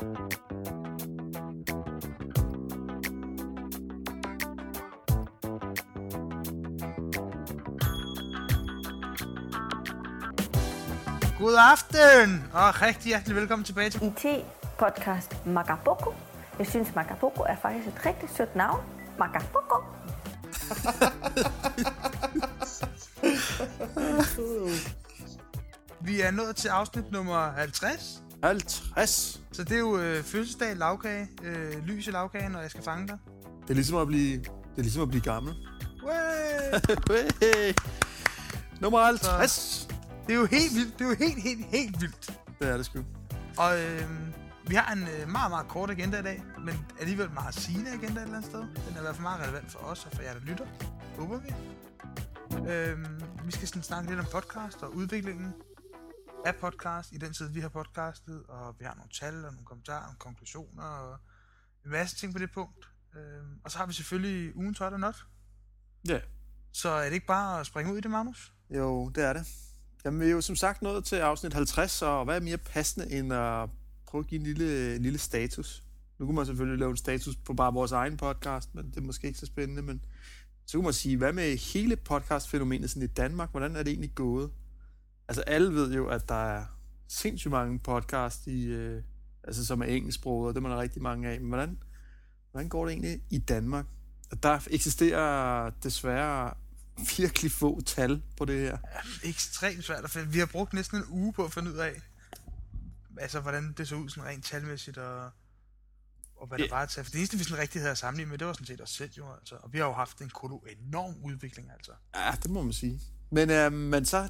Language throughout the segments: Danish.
God aften, og rigtig hjertelig velkommen tilbage til... IT-podcast Magaboko. Jeg synes, Magaboko er faktisk et rigtig sødt navn. Magaboko. Vi er nået til afsnit nummer 50, 50. så det er jo øh, fødselsdag, lavkage, øh, lys i lavkagen, og jeg skal fange dig. Det er ligesom at blive, det er ligesom at blive gammel. Way! Nummer 50. Det er jo helt vildt, det er jo helt, helt, helt vildt. Det er det sgu. Og øh, vi har en øh, meget, meget kort agenda i dag, men alligevel meget sigende agenda et eller andet sted. Den er i hvert fald meget relevant for os og for jer, der lytter. Håber vi. Øh, vi skal sådan snakke lidt om podcast og udviklingen af podcast i den tid, vi har podcastet, og vi har nogle tal og nogle kommentarer og konklusioner og en masse ting på det punkt. Øh, og så har vi selvfølgelig ugen hot og not. Ja. Så er det ikke bare at springe ud i det, Magnus? Jo, det er det. Jamen, vi er jo som sagt nået til afsnit 50, og hvad er mere passende end at prøve at give en lille, en lille status? Nu kunne man selvfølgelig lave en status på bare vores egen podcast, men det er måske ikke så spændende, men så kunne man sige, hvad med hele podcastfænomenet sådan i Danmark? Hvordan er det egentlig gået? Altså, alle ved jo, at der er sindssygt mange podcast, i, øh, altså, som er engelsksproget, og det er man rigtig mange af. Men hvordan, hvordan går det egentlig i Danmark? Der eksisterer desværre virkelig få tal på det her. ekstremt svært at finde. Vi har brugt næsten en uge på at finde ud af, altså, hvordan det så ud sådan rent talmæssigt, og, og hvad der Ja. var til. For det eneste, vi sådan rigtig havde at sammenligne med, det var sådan set os selv jo, altså. Og vi har jo haft en enorm udvikling, altså. Ja, det må man sige. Men, øh, men så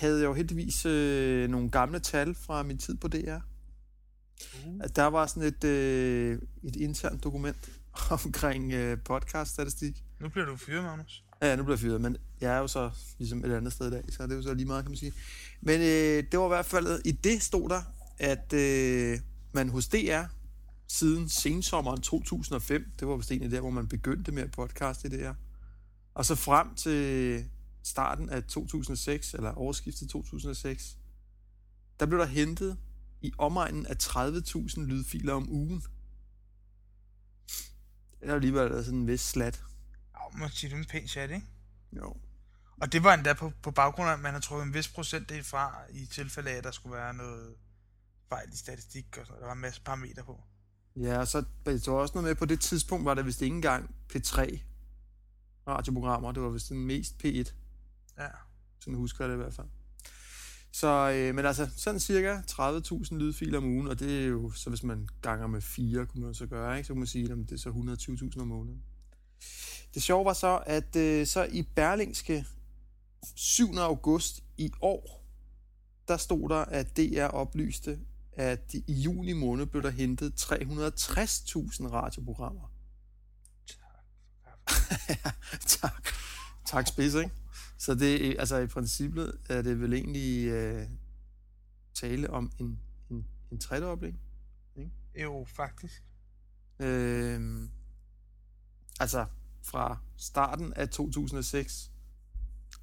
havde jeg jo heldigvis øh, nogle gamle tal fra min tid på DR. Uh. At der var sådan et, øh, et internt dokument omkring øh, podcast-statistik. Nu bliver du fyret, Magnus. Ja, nu bliver jeg fyret, men jeg er jo så ligesom et andet sted i dag, så det er jo så lige meget, kan man sige. Men øh, det var i hvert fald, i det stod der, at øh, man hos DR siden sensommeren 2005, det var vist egentlig der, hvor man begyndte med at podcaste i DR, og så frem til starten af 2006, eller årsskiftet 2006, der blev der hentet i omegnen af 30.000 lydfiler om ugen. Det er alligevel sådan en vis slat. Ja, man siger, det er en pæn chat, ikke? Jo. Og det var endda på, på baggrund af, at man har trukket en vis procentdel fra, i tilfælde af, at der skulle være noget fejl i statistik og. Der var en masse parametre på. Ja, og så der var også noget med, på det tidspunkt var det vist ikke engang P3 radioprogrammer, det var vist den mest P1, Ja. sådan husker jeg det i hvert fald. Så, øh, men altså, sådan cirka 30.000 lydfiler om ugen, og det er jo, så hvis man ganger med 4, kunne man så gøre, ikke? så kunne man sige, at det er så 120.000 om måneden. Det sjove var så, at øh, så i Berlingske 7. august i år, der stod der, at DR oplyste, at i juni måned blev der hentet 360.000 radioprogrammer. Ja, tak. Tak spids, ikke? Så det, er- altså i princippet er det vel egentlig øh, tale om en, en, en tredobling. Jo, faktisk. Øh, altså fra starten af 2006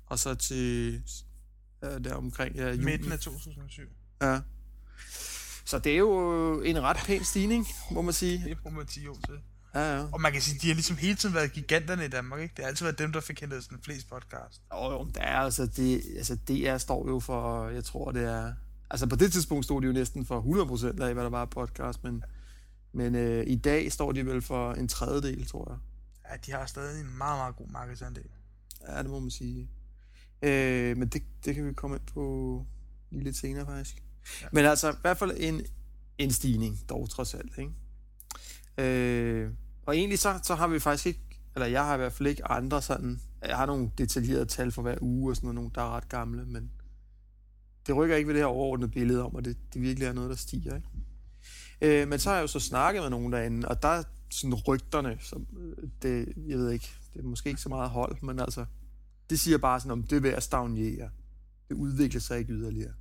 og så til øh, der omkring ja, juli. Midten af 2007. Ja. Så det er jo en ret pæn stigning, må man sige. Det bruger man 10 år til. Ja, ja. Og man kan sige, de har ligesom hele tiden været giganterne i Danmark, ikke? Det har altid været dem, der fik hentet sådan flest podcast. Jo, jo, der er altså, det, altså DR står jo for, jeg tror det er, altså på det tidspunkt stod de jo næsten for 100% af, hvad der var podcast, men, men øh, i dag står de vel for en tredjedel, tror jeg. Ja, de har stadig en meget, meget god markedsandel. Ja, det må man sige. Øh, men det, det kan vi komme ind på lige lidt senere, faktisk. Ja. Men altså, i hvert fald en, en stigning, dog trods alt, ikke? Øh, og egentlig så, så har vi faktisk ikke, eller jeg har i hvert fald ikke andre sådan, jeg har nogle detaljerede tal for hver uge og sådan noget, nogle, der er ret gamle, men det rykker ikke ved det her overordnede billede om, at det, det virkelig er noget, der stiger, ikke? Øh, men så har jeg jo så snakket med nogen derinde, og der er sådan rygterne, som, øh, det, jeg ved ikke, det er måske ikke så meget hold, men altså, det siger bare sådan, om det er ved at stagnere. Det udvikler sig ikke yderligere.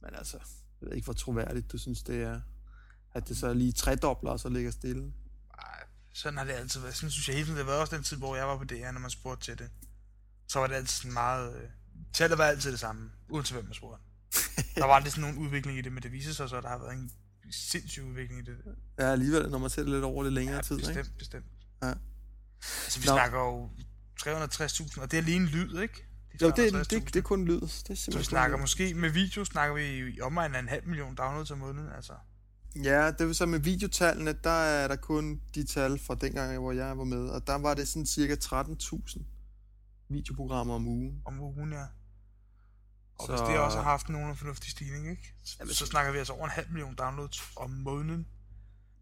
Men altså, jeg ved ikke, hvor troværdigt du synes, det er, at det så lige tredobler og så ligger stille. Sådan har det altid været. Sådan synes jeg hele tiden, det været også den tid, hvor jeg var på DR, når man spurgte til det. Så var det altid sådan meget... Øh, tallet var altid det samme, uanset hvem man spurgte. Der var aldrig sådan nogen udvikling i det, men det viser sig så, at der har været en sindssyg udvikling i det. Ja, alligevel, når man ser det lidt over lidt længere Ja, tid, bestemt, ikke? bestemt. Ja. Altså, vi Nå. snakker jo 360.000, og det er lige en lyd, ikke? De Jo, det, er- 360.000. det, det, er kun lyd. Det er Så vi snakker lyd. måske, med video snakker vi i omegnen af en halv million downloads om måneden, altså. Ja, det vil så med videotallene, der er der kun de tal fra dengang, hvor jeg var med, og der var det sådan cirka 13.000 videoprogrammer om ugen. om ugen, ja. Og Så- hvis det også har haft nogen fornuftig stigning, ikke? Så, Jamen, så snakker vi altså over en halv million downloads om måneden.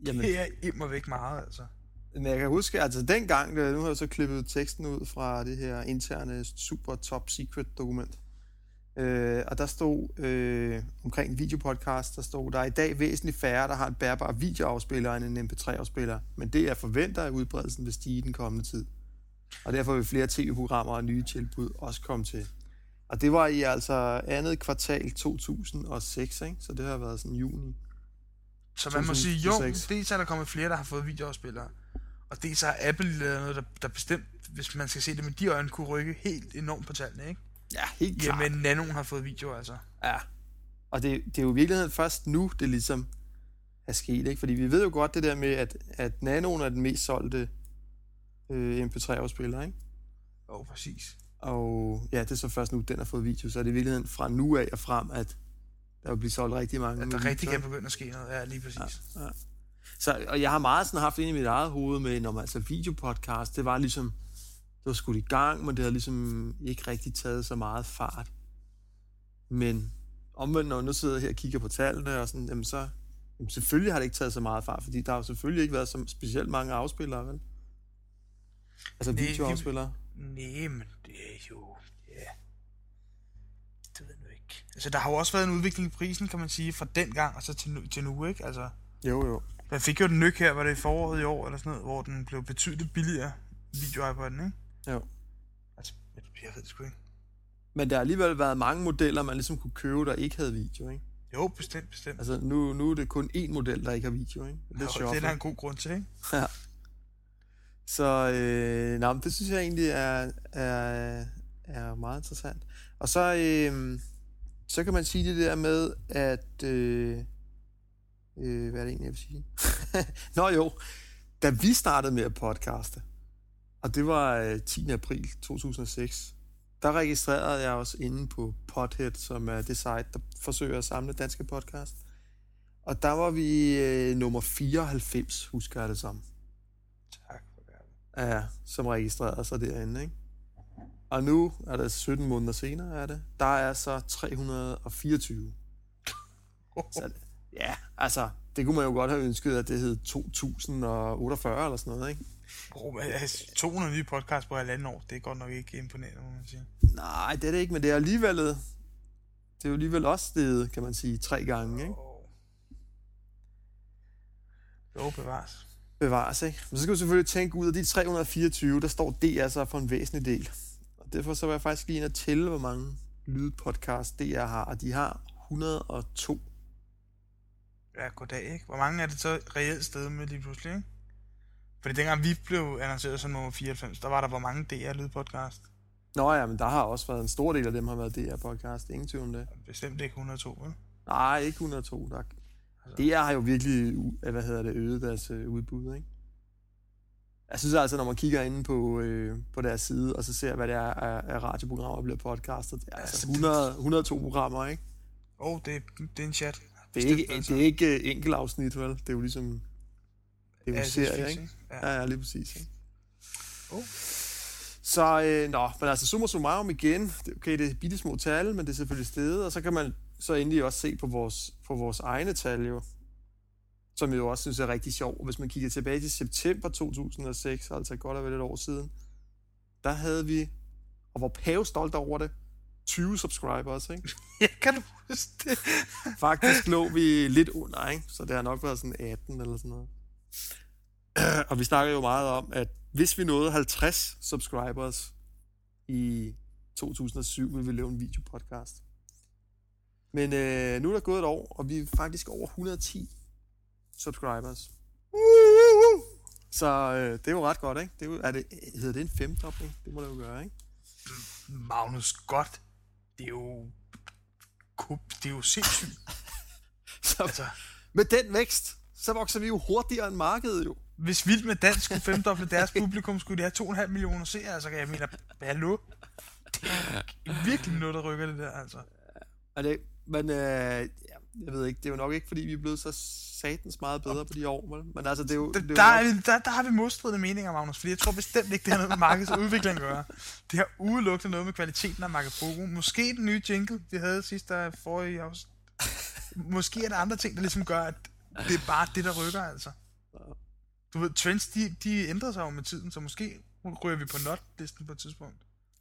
Jamen, Det er immer væk meget, altså. Men jeg kan huske, altså dengang, nu har jeg så klippet teksten ud fra det her interne super top secret dokument. Øh, og der stod øh, omkring videopodcast, der stod, der er i dag væsentligt færre, der har en bærbar videoafspiller end en MP3-afspiller. Men det er forventer, at udbredelsen vil stige i den kommende tid. Og derfor vil flere tv-programmer og nye tilbud også komme til. Og det var i altså andet kvartal 2006, ikke? så det har været sådan juni. Så man må sige, jo, 2006. dels er der kommet flere, der har fået videoafspillere. Og dels har Apple lavet noget, der, der bestemt, hvis man skal se det med de øjne, kunne rykke helt enormt på tallene, ikke? Ja, helt klart. Jamen, Nanoen har fået video, altså. Ja. Og det, det er jo i virkeligheden først nu, det ligesom er sket, ikke? Fordi vi ved jo godt det der med, at, at Nanoen er den mest solgte øh, MP3-afspiller, ikke? Jo, præcis. Og ja, det er så først nu, den har fået video, så er det i virkeligheden fra nu af og frem, at der vil blive solgt rigtig mange. At der rigtig kan begynde at ske noget, ja, lige præcis. Ja. Så, og jeg har meget sådan haft ind i mit eget hoved med, når man altså videopodcast, det var ligesom, det var skudt i gang, men det havde ligesom ikke rigtig taget så meget fart. Men omvendt, når jeg nu sidder her og kigger på tallene, og sådan, jamen så, jamen selvfølgelig har det ikke taget så meget fart, fordi der har jo selvfølgelig ikke været så specielt mange afspillere, vel? Altså Nej, videoafspillere. Nej, men det er jo... Ja. Det ved jeg nu ikke. Altså, der har jo også været en udvikling i prisen, kan man sige, fra den gang og så til nu, til nu ikke? Altså, Jo, jo. man fik jo den nyk her, var det i foråret i år, eller sådan noget, hvor den blev betydeligt billigere, video-iPod'en, ikke? Jo. Altså, jeg ved det sgu ikke. Men der har alligevel været mange modeller, man ligesom kunne købe, der ikke havde video, ikke? Jo, bestemt, bestemt. Altså nu, nu er det kun én model, der ikke har video, ikke? Det er Jo, sjovt. det er der en god grund til, ikke? Ja. Så øh, nej, men det synes jeg egentlig er, er, er meget interessant. Og så, øh, så kan man sige det der med, at... Øh, øh, hvad er det egentlig, jeg vil sige? Nå jo, da vi startede med at podcaste, og det var øh, 10. april 2006, der registrerede jeg os inde på Podhead, som er det site, der forsøger at samle danske podcast. Og der var vi øh, nummer 94, husker jeg det som. Tak for det. Ja, som registrerede sig derinde, ikke? Og nu er det 17 måneder senere, er det. Der er så 324. Så, ja, altså, det kunne man jo godt have ønsket, at det hed 2048 eller sådan noget, ikke? Men, altså, 200 nye podcast på halvanden år, det er godt nok ikke imponerende, må man sige. Nej, det er det ikke, men det er alligevel... Det er jo alligevel også steget, kan man sige, tre gange, ikke? Og... Jo, bevares. Bevares, ikke? Men så skal du selvfølgelig tænke ud af de 324, der står DR så for en væsentlig del. Og derfor så var jeg faktisk lige inde og tælle, hvor mange lydpodcast DR har, og de har 102. Ja, goddag, ikke? Hvor mange er det så reelt sted med lige pludselig, ikke? Fordi dengang vi blev annonceret som nummer 94, der var der hvor mange DR-lydpodcast? Nå ja, men der har også været en stor del af dem, har været DR-podcast. Ingen tvivl om det. Bestemt ikke 102, vel? Nej, ikke 102. Der... Altså- DR har jo virkelig u- hvad hedder det, øget deres øh, udbud, ikke? Jeg synes altså, når man kigger inde på, øh, på deres side, og så ser, hvad det er af, af radioprogrammer, der bliver podcastet, det er altså Altså, 100, 102 programmer, ikke? Åh, oh, det, det er en chat. Det er ikke, det er ikke øh, enkelt afsnit, vel? Det er jo ligesom... Det er jo Ja, en det serie, er ikke? Ja, ja, lige præcis. Ikke? Oh. Så, øh, nå, men altså summa summarum igen, okay, det er bitte små tal, men det er selvfølgelig stedet, og så kan man så endelig også se på vores, på vores egne tal jo, som jeg jo også synes er rigtig sjov. Hvis man kigger tilbage til september 2006, altså godt og vel et år siden, der havde vi, og var pæve stolt over det, 20 subscribers, ikke? Ja, kan du huske det? Faktisk lå vi lidt under, ikke? Så det har nok været sådan 18 eller sådan noget. Og vi snakker jo meget om, at hvis vi nåede 50 subscribers i 2007, ville vi lave en videopodcast. Men øh, nu er der gået et år, og vi er faktisk over 110 subscribers. Så øh, det er jo ret godt, ikke? Det er, jo, er det, hedder det en femdobling? Det må det jo gøre, ikke? Magnus Scott, det er jo... Det er jo sindssygt. Så, Altså, med den vækst, så vokser vi jo hurtigere end markedet jo. Hvis Vild med Dans skulle femdoble deres publikum, skulle de have 2,5 millioner seere. Altså, jeg mener, hallo? Det er virkelig noget, der rykker det der, altså. Og det, men øh, jeg ved ikke, det er jo nok ikke, fordi vi er blevet så satans meget bedre på de år, vel? Men altså, det er jo... Der, det er der, er, nok- vi- der, der har vi modstridende meninger, Magnus, fordi jeg tror bestemt ikke, det har noget med markedsudvikling at gøre. Det har udelukkende noget med kvaliteten af Magapogo. Måske den nye jingle, de havde sidst der forrige afsnit. Måske er der andre ting, der ligesom gør, at det er bare det, der rykker, altså. Du ved, trends, de, de ændrer sig jo med tiden, så måske ryger vi på not-listen på et tidspunkt.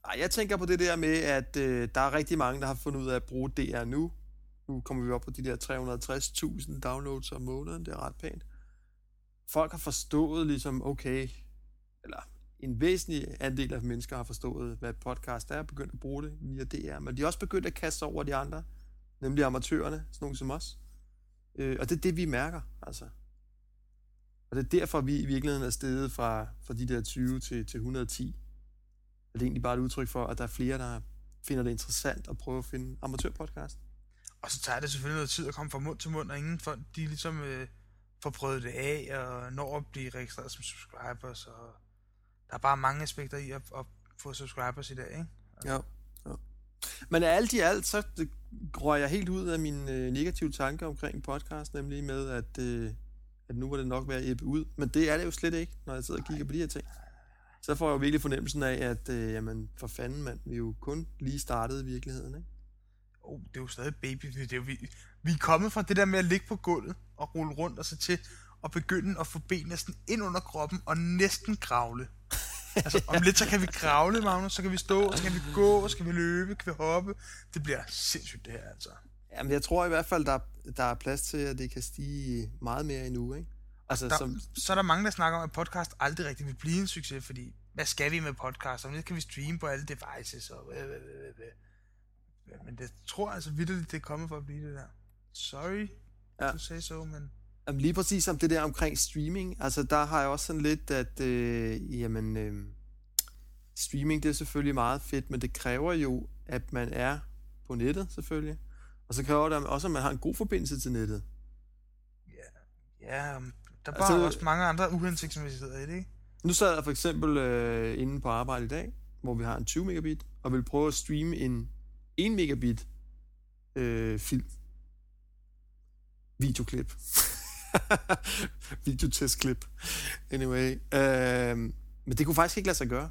Ej, jeg tænker på det der med, at øh, der er rigtig mange, der har fundet ud af at bruge DR nu. Nu kommer vi op på de der 360.000 downloads om måneden. Det er ret pænt. Folk har forstået ligesom, okay, eller en væsentlig andel af mennesker har forstået, hvad podcast er, og begyndt at bruge det via DR. Men de er også begyndt at kaste over de andre, nemlig amatørerne, sådan nogle som os. Øh, og det er det, vi mærker, altså. Og det er derfor, vi i virkeligheden er steget fra, fra de der 20 til, til 110. Og det er egentlig bare et udtryk for, at der er flere, der finder det interessant at prøve at finde amatørpodcast. Og så tager det selvfølgelig noget tid at komme fra mund til mund, og ingen folk, de ligesom øh, får prøvet det af, og når at blive registreret som subscribers, og der er bare mange aspekter i at, at få subscribers i dag, ikke? Ja. ja. Men alt i alt, så det- røg jeg helt ud af min øh, negative tanke omkring podcast, nemlig med, at, øh, at nu var det nok at ebbe ud. Men det er det jo slet ikke, når jeg sidder og kigger på de her ting. Så får jeg jo virkelig fornemmelsen af, at øh, jamen, for fanden, mand, vi jo kun lige startet i virkeligheden, ikke? Oh, det er jo stadig baby. Det er jo, vi, vi er kommet fra det der med at ligge på gulvet og rulle rundt, og så til at begynde at få benene sådan ind under kroppen og næsten kravle. Altså, om lidt så kan vi kravle, Magnus, så kan vi stå, og så kan vi gå, og så kan vi løbe, kan vi hoppe. Det bliver sindssygt, det her, altså. Jamen, jeg tror i hvert fald, der, der er plads til, at det kan stige meget mere endnu, ikke? Altså, Der, som, så er der mange, der snakker om, at podcast aldrig rigtig vil blive en succes, fordi hvad skal vi med podcast? Om lidt kan vi streame på alle devices, og. Men det tror jeg altså vidderligt, det er kommet for at blive det der. Sorry, ja. du sagde så, men... Jamen, lige præcis om det der omkring streaming, altså der har jeg også sådan lidt, at øh, jamen, øh, streaming det er selvfølgelig meget fedt, men det kræver jo, at man er på nettet selvfølgelig, og så kræver det også, at man har en god forbindelse til nettet. Ja, um, der er Altså- bare også mange andre uhensigtsmæssigheder i det, ikke? Nu sad jeg for eksempel øh, inde på arbejde i dag, hvor vi har en 20 megabit, og vil prøve at streame en 1 megabit øh, film. Videoklip. Videotestklip. Anyway. Øh, men det kunne faktisk ikke lade sig gøre.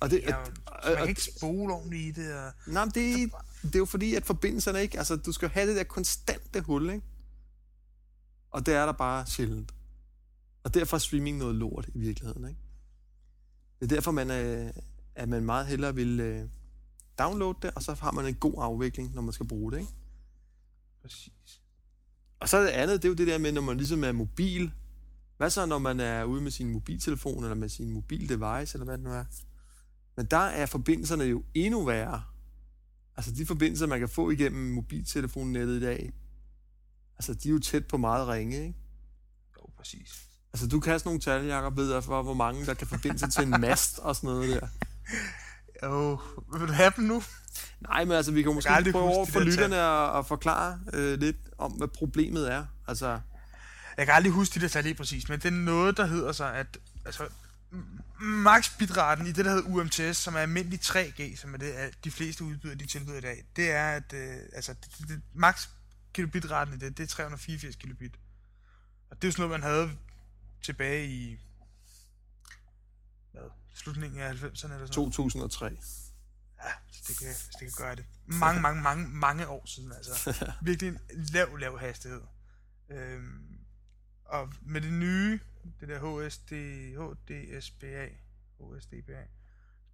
Og det, Ja, man kan ikke spole ordentligt i det, og... Nej, men det, det er jo fordi, at forbindelserne ikke... Altså, du skal have det der konstante hul, ikke? Og det er der bare sjældent. Og derfor er streaming noget lort i virkeligheden, ikke? Det er derfor, man, øh, at man meget hellere vil øh, downloade det, og så har man en god afvikling, når man skal bruge det, ikke? Præcis. Og så det andet, det er jo det der med, når man ligesom er mobil. Hvad så, når man er ude med sin mobiltelefon, eller med sin mobil device, eller hvad det nu er? Men der er forbindelserne jo endnu værre. Altså de forbindelser, man kan få igennem mobiltelefonnettet i dag, altså de er jo tæt på meget ringe, ikke? Jo, præcis. Altså du kan sådan nogle tal, Jacob, ved jeg, for hvor mange, der kan forbinde sig til en mast og sådan noget der. Jo, vil du have dem nu? Nej, men altså vi kan måske kan prøve over for lytterne at, at forklare øh, lidt om, hvad problemet er. Altså, Jeg kan aldrig huske de der tal lige præcis, men det er noget, der hedder sig, at altså, max bitraten i det, der hedder UMTS, som er almindelig 3G, som er det, de fleste udbydere, de tilbyder i dag, det er, at øh, altså, det, det, max kilobitraten i det, det er 384 kilobit. Og det er jo sådan noget, man havde tilbage i slutningen af 90'erne eller sådan noget. 2003. Ja, det kan, hvis det kan gøre det. Mange, mange, mange, mange år siden, altså. Virkelig en lav, lav hastighed. Øhm, og med det nye, det der HSD, HDSBA, HSDBA,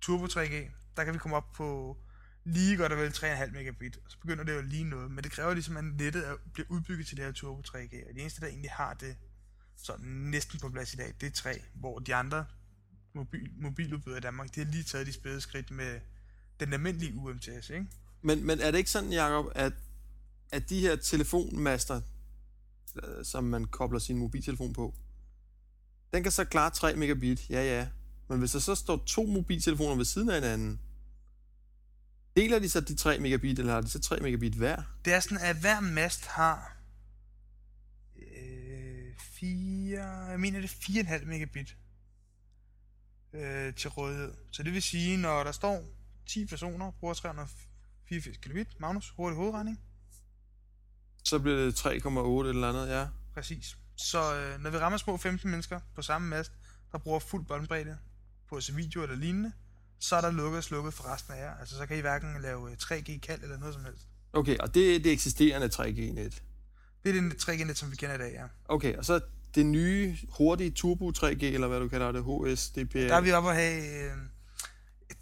Turbo 3G, der kan vi komme op på lige godt og vel 3,5 megabit, og så begynder det jo lige noget, men det kræver ligesom, at nettet er- bliver udbygget til det her Turbo 3G, og de eneste, der egentlig har det sådan næsten på plads i dag, det er 3, hvor de andre mobil, mobiludbydere i Danmark, de har lige taget de spæde skridt med den almindelige UMTS, ikke? Men, men er det ikke sådan, Jacob, at, at de her telefonmaster, øh, som man kobler sin mobiltelefon på, den kan så klare 3 megabit, ja ja. Men hvis der så står to mobiltelefoner ved siden af hinanden, deler de så de 3 megabit, eller har de så 3 megabit hver? Det er sådan, at hver mast har 4, jeg mener det er 4,5 megabit øh, til rådighed. Så det vil sige, når der står 10 personer, bruger 384 kilobit, Magnus, hurtig hovedregning, Så bliver det 3,8 eller andet, ja. præcis. Så øh, når vi rammer små 15 mennesker på samme mast, der bruger fuld båndbredde på se video eller lignende, så er der lukket og slukket for resten af jer. Altså så kan I hverken lave øh, 3G-kald eller noget som helst. Okay, og det er det eksisterende 3G-net. Det er det 3G-net, som vi kender i dag, ja. Okay, og så det nye, hurtige Turbo 3G, eller hvad du kalder det, HSDPA. Der er vi oppe at have... Øh,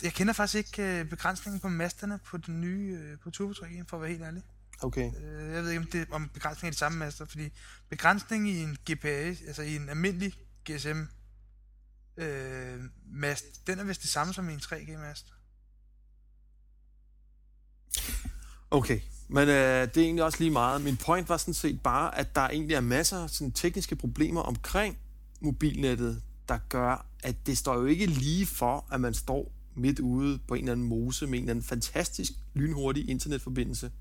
jeg kender faktisk ikke øh, begrænsningen på masterne på den nye øh, på Turbo 3G, for at være helt ærlig. Okay, Øh, jeg ved ikke, om, det, om begrænsningen er de samme master, fordi begrænsningen i en GPS, altså i en almindelig GSM øh, mast, den er vist det samme som i en 3G-mast. okay. Men øh, det er egentlig også lige meget. Min point var sådan set bare, at der egentlig er masser af sådan, tekniske problemer omkring mobilnettet, der gør, at det står jo ikke lige for, at man står midt ude på en eller anden mose med en eller anden fantastisk lynhurtig internetforbindelse,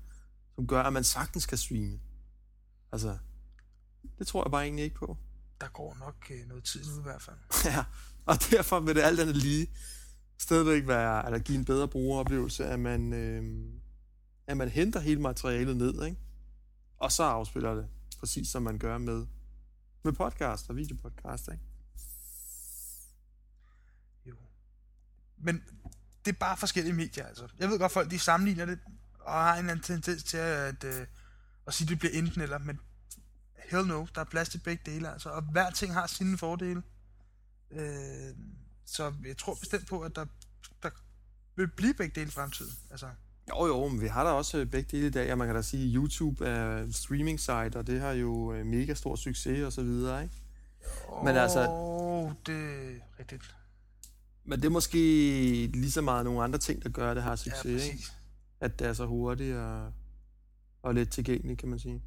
som gør, at man sagtens kan streame. Altså, det tror jeg bare egentlig ikke på. Der går nok øh, noget tid nu i hvert fald. Ja, og derfor vil det alt andet lige stadigvæk være, eller give en bedre brugeroplevelse, at man, øh, at man henter hele materialet ned, ikke? og så afspiller det, præcis som man gør med, med podcast og videopodcast. Ikke? Jo. Men det er bare forskellige medier, altså. Jeg ved godt, folk de sammenligner det, og har en eller anden tendens til at, at, at sige, at det bliver enten eller, men hell no, der er plads til begge dele, altså. Og hver ting har sine fordele. Øh, så jeg tror bestemt på, at der, der vil blive begge dele i fremtiden. Altså, jo, jo, men vi har da også øh, begge dele i dag, og man kan da sige, at YouTube er streaming site, og det har jo øh, mega stor succes og så videre, ikke? Men altså- det er rigtigt. Men det er måske lige så meget nogle andre ting, der gør, at det har Ja, succes, ikke? præcis. at det er så hurtigt og, og let tilgængeligt, kan man sige.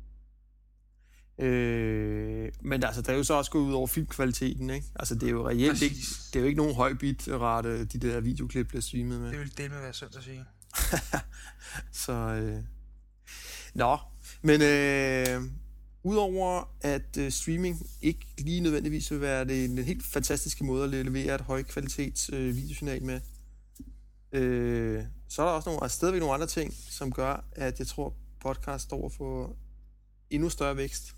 Øh, men altså, der er jo så også gået ud over filmkvaliteten, ikke? Altså, det er jo reelt ikke, det er jo ikke nogen høj bitrate, de der videoklip bliver streamet med. Det vil det med være synd at sige. Så, øh... Nå, men øh, udover at øh, streaming ikke lige nødvendigvis vil være det, en helt fantastiske måde at levere et højkvalitets øh, videosignal med, øh, så er der også nogle, altså stadigvæk nogle andre ting, som gør, at jeg tror, podcast står for endnu større vækst.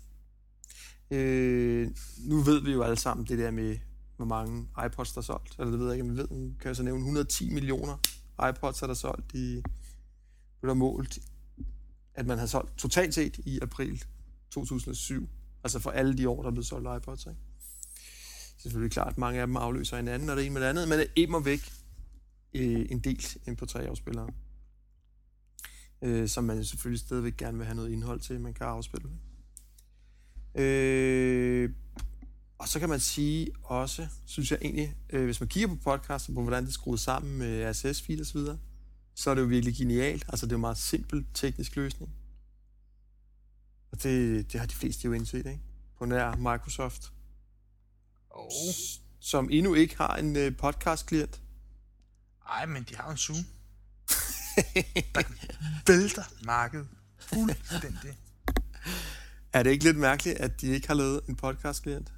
Øh, nu ved vi jo alle sammen det der med, hvor mange iPods der er solgt. Eller det ved jeg ikke, men vi ved, kan jeg så nævne 110 millioner iPods er der solgt i, blev der målt, at man har solgt totalt set i april 2007. Altså for alle de år, der er blevet solgt iPods. Ikke? Selvfølgelig klart, at mange af dem afløser hinanden, og det ene med det andet, men det er immer væk øh, en del MP3-afspillere. Øh, som man selvfølgelig stadigvæk gerne vil have noget indhold til, man kan afspille. Øh, og så kan man sige også, synes jeg egentlig, øh, hvis man kigger på podcast og på, hvordan det er skruet sammen med RSS-feed og så så er det jo virkelig genialt. Altså, det er jo en meget simpel teknisk løsning. Og det, det har de fleste jo indset, ikke? På nær Microsoft, Oh. som endnu ikke har en øh, podcast-klient. Ej, men de har en Zoom. der vælter markedet fuldstændig. Er det ikke lidt mærkeligt, at de ikke har lavet en podcast-klient?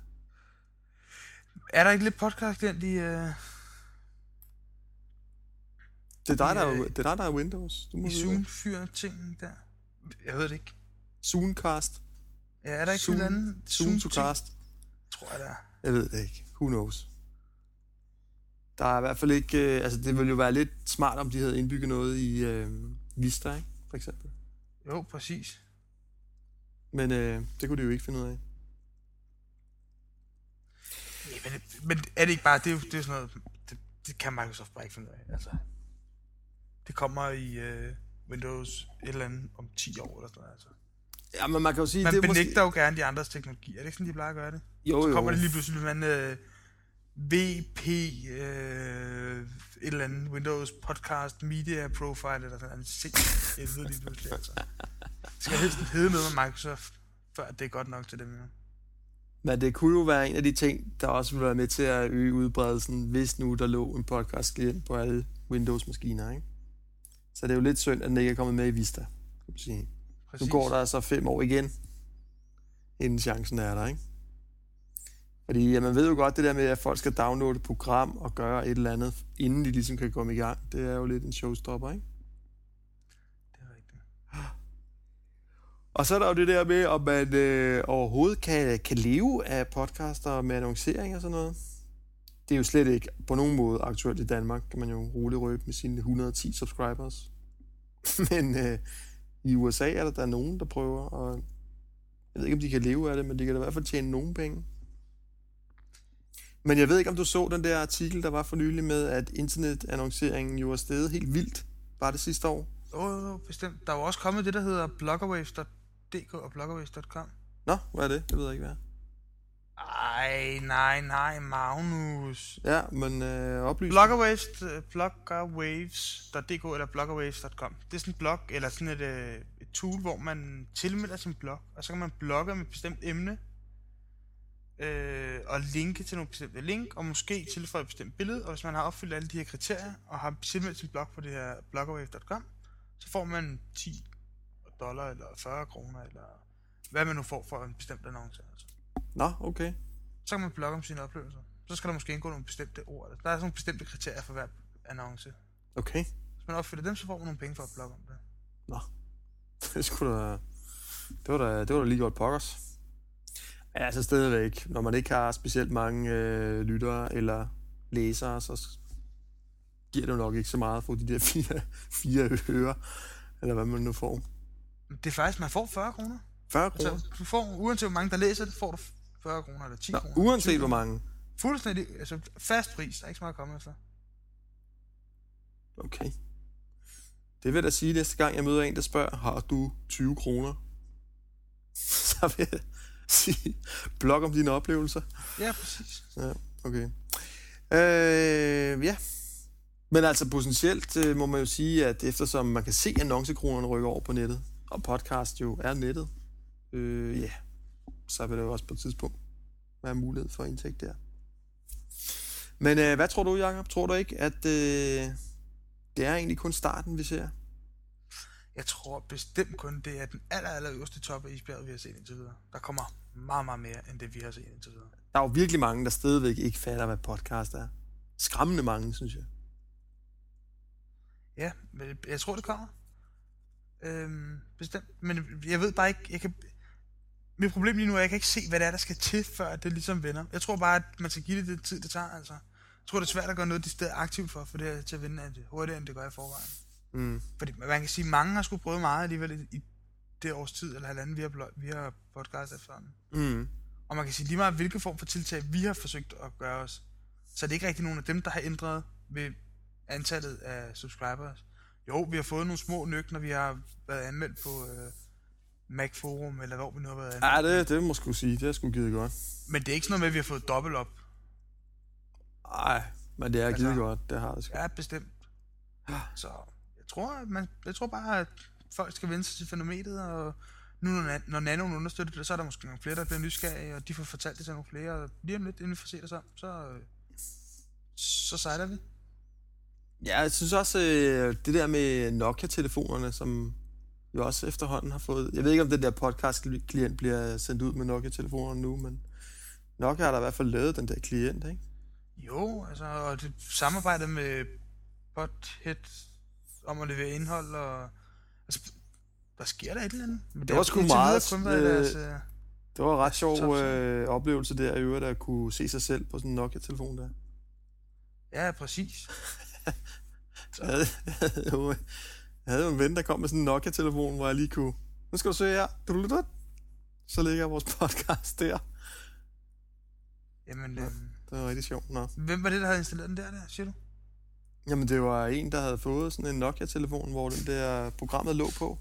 Er der ikke lidt podcast i... Uh, Det er dig, der er, Øh, det er, dig, der er Windows. Du må i zoom fyrer ting der? Jeg ved det ikke. Zoomcast. Ja, er der ikke Zoom, Zoom, en anden Zoom to cast. Tror jeg, der er. Jeg ved det ikke. Who knows? Der er i hvert fald ikke... Øh, altså, det ville jo være lidt smart, om de havde indbygget noget i øh, Vista, ikke? For eksempel. Jo, præcis. Men øh, det kunne de jo ikke finde ud af. Ja, men, men er det ikke bare... Det er jo, det er jo sådan noget... Det, det kan Microsoft bare ikke finde ud af. Altså, det kommer i uh, Windows et eller andet om 10 år eller sådan noget. Altså. Ja, men man kan jo sige... Man det er benægter jo gerne de andres teknologi. Er det ikke sådan, de plejer at gøre det? Jo, Så jo. kommer det lige pludselig en uh, VP, uh, et eller andet Windows Podcast Media Profile, eller sådan noget. Sindssygt helvede lige pludselig, altså. Det skal helst hedde noget med Microsoft, før det er godt nok til dem, jo. Men det kunne jo være en af de ting, der også ville være med til at øge udbredelsen, hvis nu der lå en podcast på alle Windows-maskiner, ikke? Så det er jo lidt synd, at den ikke er kommet med i Vista, kan man sige. Præcis. Nu går der altså fem år igen, inden chancen er der, ikke? Fordi ja, man ved jo godt det der med, at folk skal downloade et program og gøre et eller andet, inden de ligesom kan komme i gang. Det er jo lidt en showstopper, ikke? Det er rigtigt. Og så er der jo det der med, om man øh, overhovedet kan, kan leve af podcaster med annoncering og sådan noget. Det er jo slet ikke på nogen måde aktuelt i Danmark, kan man jo roligt røbe med sine 110 subscribers. Men øh, i USA er der, der er nogen, der prøver, og jeg ved ikke, om de kan leve af det, men de kan da i hvert fald tjene nogen penge. Men jeg ved ikke, om du så den der artikel, der var for nylig med, at internetannonceringen jo er steget helt vildt, bare det sidste år. Jo, oh, jo, bestemt. Der er jo også kommet det, der hedder bloggerwaves.dk og bloggerwaves.com. Nå, hvad er det? Det ved jeg ikke, hvad. Ej, nej, nej, Magnus. Ja, men øh, oplys. Bloggerwaves, øh, bloggerwaves.dk eller bloggerwaves.com. Det er sådan en blog, eller sådan et, øh, et tool, hvor man tilmelder sin blog, og så kan man blogge med et bestemt emne, øh, og linke til nogle bestemte link, og måske tilføje et bestemt billede, og hvis man har opfyldt alle de her kriterier, og har tilmeldt sin blog på det her bloggerwave.com, så får man 10 dollar, eller 40 kroner, eller hvad man nu får for en bestemt annonce. Altså. Nå, okay. Så kan man blogge om sine oplevelser. Så skal der måske indgå nogle bestemte ord. Der er sådan nogle bestemte kriterier for hver annonce. Okay. Hvis man opfylder dem, så får man nogle penge for at blogge om det. Nå. Det skulle da... Det var da, det var da lige godt pokkers. Ja, altså stadigvæk. Når man ikke har specielt mange øh, lyttere eller læsere, så giver det nok ikke så meget for de der fire, fire øre, eller hvad man nu får. Det er faktisk, man får 40 kroner. 40 kroner? Altså, du får, uanset hvor mange der læser det, får du 40 kroner eller 10 Nå, kroner. uanset 20 hvor mange. Fuldstændig, altså fast pris. Der er ikke så meget at komme efter. Okay. Det vil jeg da sige næste gang, jeg møder en, der spørger, har du 20 kroner? Så vil jeg sige, blog om dine oplevelser. Ja, præcis. Ja, okay. Øh, ja. Men altså potentielt øh, må man jo sige, at eftersom man kan se annoncekronerne rykke over på nettet, og podcast jo er nettet, øh, ja, så vil det jo også på et tidspunkt være mulighed for indtægt der. Men øh, hvad tror du, Jacob? Tror du ikke, at øh, det er egentlig kun starten, vi ser? Jeg tror bestemt kun, det er den aller, aller øverste top af isbjerget, vi har set indtil videre. Der kommer meget, meget mere, end det vi har set indtil videre. Der er jo virkelig mange, der stadigvæk ikke fatter, hvad podcast er. Skræmmende mange, synes jeg. Ja, men jeg tror, det kommer. Øhm, bestemt. Men jeg ved bare ikke, jeg kan... Mit problem lige nu er, at jeg kan ikke se, hvad det er, der skal til, før det ligesom vender. Jeg tror bare, at man skal give det det tid, det tager, altså. Jeg tror, det er svært at gøre noget, det sted aktivt for, for det her til at vinde at det hurtigere, end det gør i forvejen. Mm. Fordi man kan sige, at mange har skulle prøve meget alligevel i, det års tid, eller halvanden, vi har, blog, vi har podcast efterhånden. Mm. Og man kan sige lige meget, hvilke form for tiltag vi har forsøgt at gøre os. Så er det ikke rigtig nogen af dem, der har ændret ved antallet af subscribers. Jo, vi har fået nogle små nyk, når vi har været anmeldt på øh, Mac Forum, eller hvor vi nu har været anmeldt. Ja, det, det må skulle sige. Det er sgu givet godt. Men det er ikke sådan noget med, at vi har fået dobbelt op. Nej, men det er Altså- givet godt. Det har det sgu. Ja, bestemt. Så jeg tror, man, jeg tror bare, at folk skal vende sig til fænomenet, og nu når, når nanoen understøtter det, så er der måske nogle flere, der bliver nysgerrige, og de får fortalt det til nogle flere, og lige om lidt, inden vi får set os om, så, øh, så sejler vi. Ja, jeg synes også, øh, det der med Nokia-telefonerne, som jo også efterhånden har fået... Jeg ved ikke, om den der podcast-klient bliver sendt ud med Nokia-telefonerne nu, men Nokia har da i hvert fald lavet den der klient, ikke? Jo, altså, og det samarbejde med Pothead om at levere indhold, og altså, der sker der et eller andet. Men var har sgu meget, kun været øh, deres, øh, Det var en ret sjov øh, oplevelse der i øvrigt, at kunne se sig selv på sådan en Nokia-telefon der. ja, præcis. Jeg havde, havde, jo, havde jo en ven, der kom med sådan en Nokia-telefon, hvor jeg lige kunne... Nu skal du se her. Så ligger vores podcast der. Jamen, Ja. øh, Det var rigtig sjovt. Nå. hvem var det, der havde installeret den der, der siger du? Jamen, det var en, der havde fået sådan en Nokia-telefon, hvor den der programmet lå på.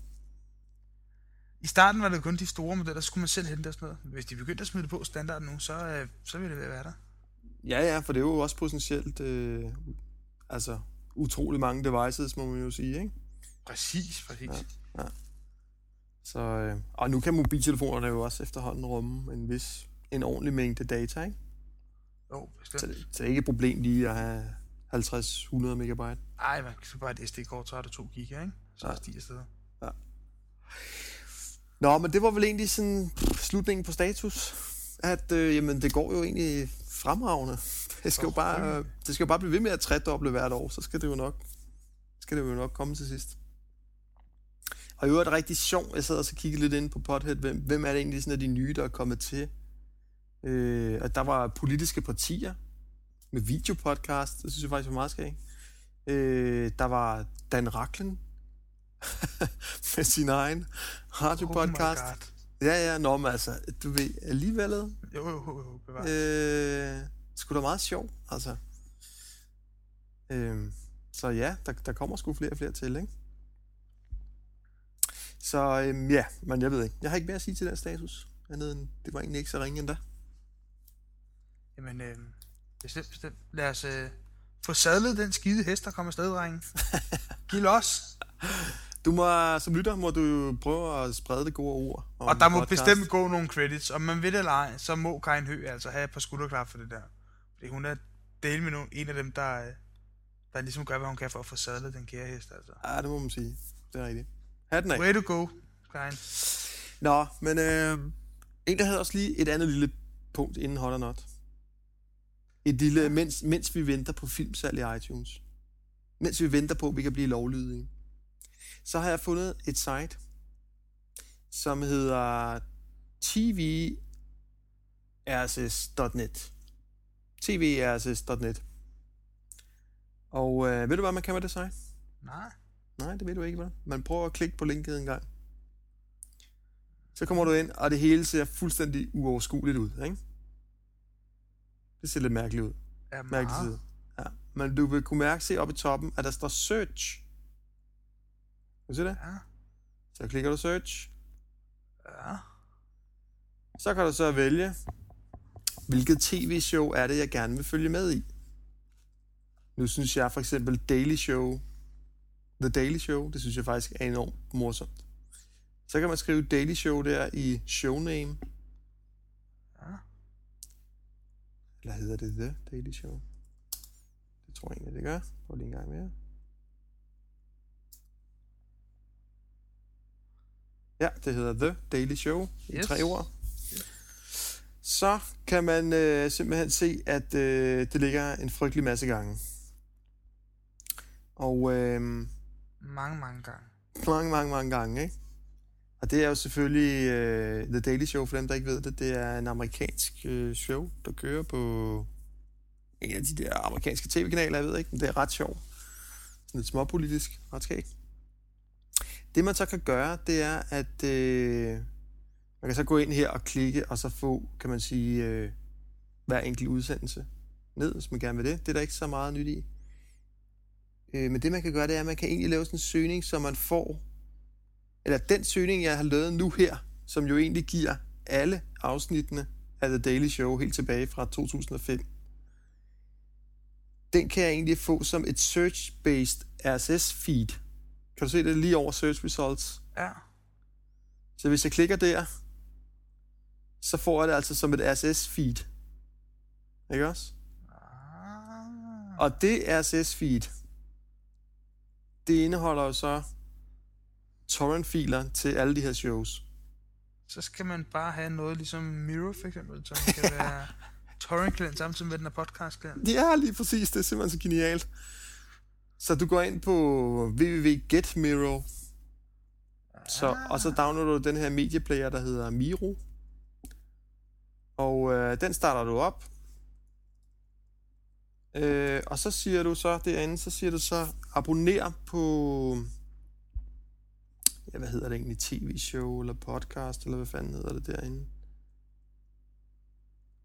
I starten var det kun de store modeller, så skulle man selv hente og sådan noget. Hvis de begyndte at smide det på standard nu, så, øh, så ville det være der. Ja, ja, for det er jo også potentielt... Øh, altså, utrolig mange devices, må man jo sige, ikke? Præcis, præcis. Ja. Ja. Så, øh, og nu kan mobiltelefonerne jo også efterhånden rumme en vis, en ordentlig mængde data, ikke? Jo, bestemt. Så det, så det er ikke et problem lige at have 50-100 megabyte. Ej, man kan så bare et SD-kort, så har du 2 giga, ikke? Så Ja. er stiger afsted. Nå, men det var vel egentlig sådan slutningen på status. at øh, jamen, det går jo egentlig fremragende. Det skal, jo bare, det skal jo bare blive ved med at tredoble hvert år, så skal det jo nok, skal det jo nok komme til sidst. Og i øvrigt er rigtig sjovt, jeg sad og så kiggede lidt ind på Pothead, hvem, hvem er det egentlig sådan af de nye, der er kommet til? Øh, at der var politiske partier med videopodcast, det synes jeg faktisk var meget skægt. Øh, der var Dan Raklen med sin egen radiopodcast. Oh ja, ja, nå, men altså, du ved, alligevel, Jo, jo, jo, jo bevares. øh, sgu da meget sjov, altså. Øh, så ja, der, der kommer sgu flere og flere til, ikke? Så øhm, ja, men jeg ved ikke. Jeg har ikke mere at sige til den status. Andet end, det var egentlig ikke så ringe endda. Jamen, øh, bestemt, bestemt. Lad os øh, få sadlet den skide hest, der kommer afsted, drenge. Giv los. Du må, som lytter, må du prøve at sprede det gode ord. Og der må podcast. bestemt gå nogle credits. Om man ved det eller ej, så må Karin Høgh altså have et par skulderklap for det der. Fordi hun er del med nogen, en af dem, der, øh, der ligesom gør, hvad hun kan for at få sadlet den kære hest. Altså. Ja, det må man sige. Det er rigtigt. Hatten af. Way to go, Karin. Nå, men øh, en, der havde også lige et andet lille punkt inden Hot or Not. Et lille, mens, mens vi venter på filmsalg i iTunes. Mens vi venter på, at vi kan blive lovlydige. Så har jeg fundet et site, som hedder tvrss.net. tvrss.net. Og øh, ved du, hvad man kan med det site? Nej. Nej, det ved du ikke, hvad? Man prøver at klikke på linket en gang. Så kommer du ind, og det hele ser fuldstændig uoverskueligt ud, ikke? Det ser lidt mærkeligt ud. Ja, Mærkelig meget. side. Ja. Men du vil kunne mærke, se oppe i toppen, at der står search. Kan du se det? Ja. Så klikker du search. Ja. Så kan du så vælge, hvilket tv-show er det, jeg gerne vil følge med i. Nu synes jeg for eksempel Daily Show, The Daily Show, det synes jeg faktisk er enormt morsomt. Så kan man skrive Daily Show der i showname. Ja. Eller hedder det The Daily Show? Det tror jeg egentlig, det gør. Prøv lige en gang mere. Ja, det hedder The Daily Show i Yes. tre ord. Så kan man øh, simpelthen se, at øh, det ligger en frygtelig masse gange. Og øh, Mange, mange gange. mange, mange, mange gange, ikke? Og det er jo selvfølgelig øh, The Daily Show, for dem, der ikke ved det. Det er en amerikansk øh, show, der kører på en af de der amerikanske tv-kanaler, jeg ved ikke, men det er ret sjovt. Sådan lidt småpolitisk, ret skægt. Det man så kan gøre, det er, at øh, man kan så gå ind her og klikke, og så få, kan man sige, øh, hver enkelt udsendelse ned, hvis man gerne vil det. Det er der ikke så meget nyt i. Øh, men det man kan gøre, det er, at man kan egentlig lave sådan en søgning, så man får, eller den søgning, jeg har lavet nu her, som jo egentlig giver alle afsnittene af The Daily Show helt tilbage fra 2005, den kan jeg egentlig få som et search-based RSS-feed. Kan du se det lige over Search Results? Ja. Så hvis jeg klikker der, så får jeg det altså som et RSS-feed. Ikke også? Ah. Og det RSS-feed, det indeholder jo så torrent-filer til alle de her shows. Så skal man bare have noget ligesom Miro for eksempel, som kan være torrent klient samtidig med den er podcast klient. Ja, lige præcis. Det er simpelthen så genialt. Så du går ind på www.getmiro, så, og så downloader du den her medieplayer, der hedder Miro. Og øh, den starter du op. Øh, og så siger du så derinde, så siger du så, abonner på, ja, hvad hedder det egentlig, tv-show eller podcast, eller hvad fanden hedder det derinde?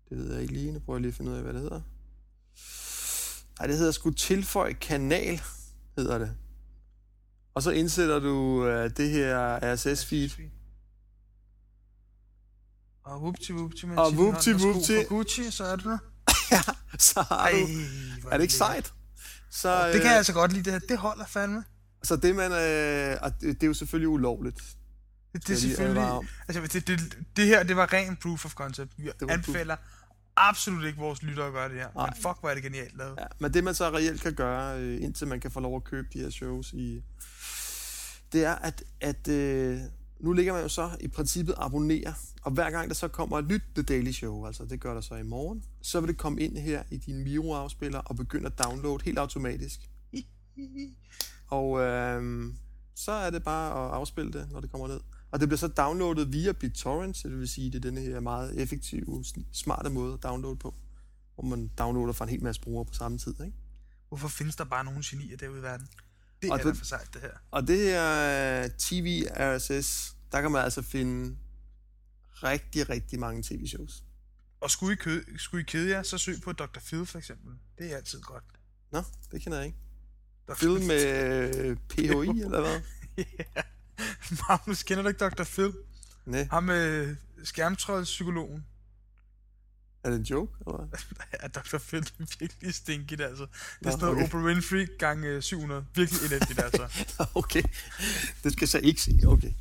Det ved jeg ikke lige, nu prøver jeg lige at finde ud af, hvad det hedder. Nej, det hedder sgu tilføj kanal, hedder det. Og så indsætter du øh, det her RSS-feed. Og whoopty whoopty, men Og whoopty whoopty. For Gucci, så er du der. Ja, så har Ej, du... Er det ikke sejt? Så, Det kan jeg altså godt lide, det her. Det holder fandme. Så det, man... Øh, og det, det er jo selvfølgelig ulovligt. Det, det er selvfølgelig... Altså, det, det, det her, det var ren proof of concept. Vi var anbefaler absolut ikke vores lyttere at gøre det her. Nej. Men fuck, hvor er det genialt lavet. Ja, men det, man så reelt kan gøre, øh, indtil man kan få lov at købe de her shows i... Det er, at, at øh, nu ligger man jo så i princippet abonnere, og hver gang der så kommer et nyt The Daily Show, altså det gør der så i morgen, så vil det komme ind her i din Miro-afspiller og begynde at downloade helt automatisk. Og øh, så er det bare at afspille det, når det kommer ned. Og det bliver så downloadet via BitTorrent, så det vil sige, det er denne her meget effektive, smarte måde at downloade på, hvor man downloader fra en hel masse brugere på samme tid. Ikke? Hvorfor findes der bare nogle genier derude i verden? Det Og er det- for sejt, det her. Og det her TV RSS, der kan man altså finde rigtig, rigtig mange tv-shows. Og skulle I, kø- skulle I kede jer, så søg på Dr. Phil for eksempel. Det er altid godt. Nå, det kender jeg ikke. Dr. Film med øh, PHI, eller hvad? ja. Magnus, kender du ikke Dr. Phil? Nej, Ham med skærmtrådspsykologen. Er det en joke, eller? Ja, Dr. Phil er virkelig stinkigt, altså. Det er Nå, sådan noget okay. Oprah Winfrey gange 700. Virkelig elendigt, altså. okay, det skal jeg så ikke se. Okay,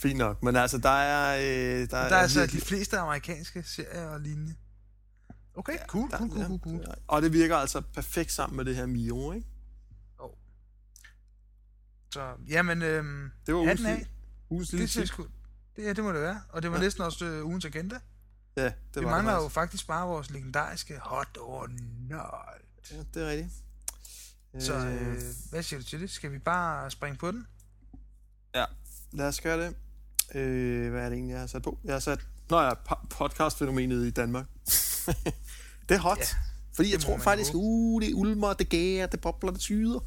fint nok. Men altså, der er... Øh, der, Der er altså virkelig- de fleste amerikanske serier og lignende. Okay, cool, der- cool, cool, cool, cool. ja. Og det virker altså perfekt sammen med det her Mio, ikke? Så, jamen, øhm, Det var hatten af. lille- ugens lille Det, sgu, det, ja, det må det være. Og det var Ja. ja. næsten også øh, ugens agenda. Ja, det vi var mangler det jo faktisk bare vores legendariske hot or not. Ja, det er rigtigt. Så øh, hvad siger du til det? Skal vi bare springe på den? Ja, lad os gøre det. Øh, hvad er det egentlig, jeg har sat på? Jeg har sat... Nå ja, po- podcastfænomenet i Danmark. det er hot. Ja, fordi jeg tror faktisk, håbe. uh, det ulmer, det gærer, det bobler, det tyder.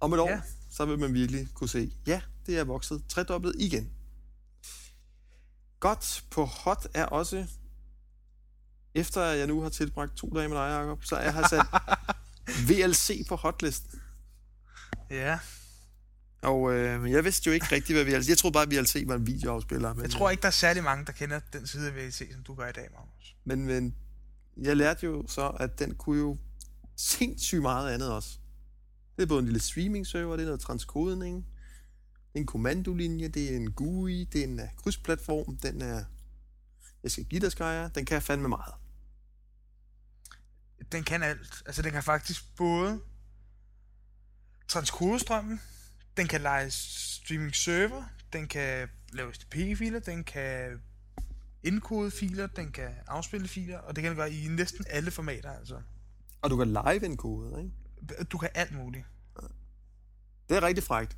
Om et år. Ja. så vil man virkelig kunne se, ja, det er vokset tredoblet igen. Godt på hot er også, efter jeg nu har tilbragt to dage med dig, Jacob, så jeg har sat VLC på hotlisten. Ja, Og øh, jeg vidste jo ikke rigtigt, hvad VLC... Jeg troede bare, at VLC var en videoafspiller. Men, jeg tror ikke, der er særlig mange, der kender den side af VLC, som du gør i dag, Magnus. Men, men jeg lærte jo så, at den kunne jo sindssygt meget andet også. Det er både en lille streaming-server, det er noget transkodning, en kommandolinje, det er en GUI, det er en uh, krydsplatform, den er... Jeg skal give dig, Skyer, den kan fandme meget. Den kan alt. Altså, den kan faktisk både transkodestrømmen, den kan lege streaming server, den kan lave STP-filer, den kan indkode filer, den kan afspille filer, og det kan den gøre i næsten alle formater, altså. Og du kan live enkode, ikke? Du kan alt muligt. Det er rigtig frægt.